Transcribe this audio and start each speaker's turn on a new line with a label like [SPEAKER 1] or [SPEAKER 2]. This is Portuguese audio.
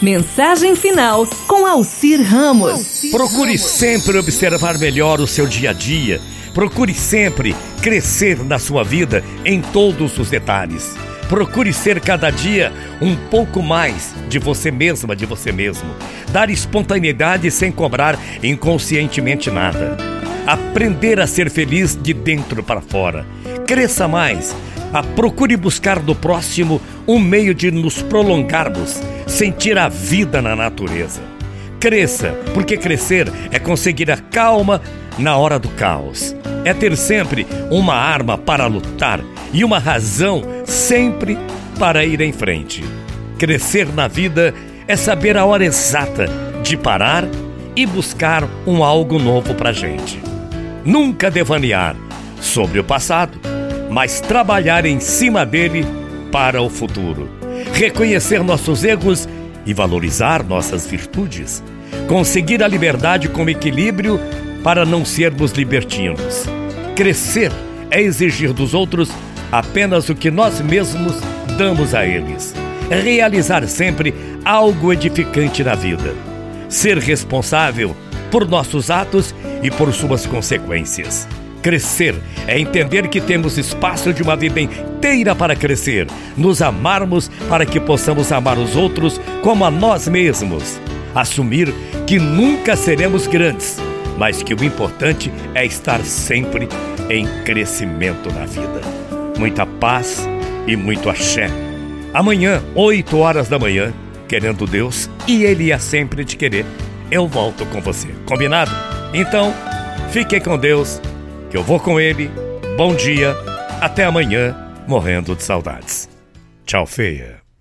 [SPEAKER 1] Mensagem final com Alcir Ramos.
[SPEAKER 2] Procure sempre observar melhor o seu dia a dia. Procure sempre crescer na sua vida em todos os detalhes. Procure ser cada dia um pouco mais de você mesma, de você mesmo. Dar espontaneidade sem cobrar inconscientemente nada. Aprender a ser feliz de dentro para fora. Cresça mais. A procure buscar do próximo um meio de nos prolongarmos sentir a vida na natureza. Cresça, porque crescer é conseguir a calma na hora do caos. É ter sempre uma arma para lutar e uma razão sempre para ir em frente. Crescer na vida é saber a hora exata de parar e buscar um algo novo para gente. Nunca devanear sobre o passado, mas trabalhar em cima dele para o futuro reconhecer nossos erros e valorizar nossas virtudes. Conseguir a liberdade com equilíbrio para não sermos libertinos. Crescer é exigir dos outros apenas o que nós mesmos damos a eles. Realizar sempre algo edificante na vida. Ser responsável por nossos atos e por suas consequências. Crescer é entender que temos espaço de uma vida inteira para crescer, nos amarmos para que possamos amar os outros como a nós mesmos. Assumir que nunca seremos grandes, mas que o importante é estar sempre em crescimento na vida. Muita paz e muito axé. Amanhã, 8 horas da manhã, querendo Deus e Ele ia sempre te querer, eu volto com você. Combinado? Então, fique com Deus que eu vou com ele. Bom dia, até amanhã, morrendo de saudades. Tchau, feia.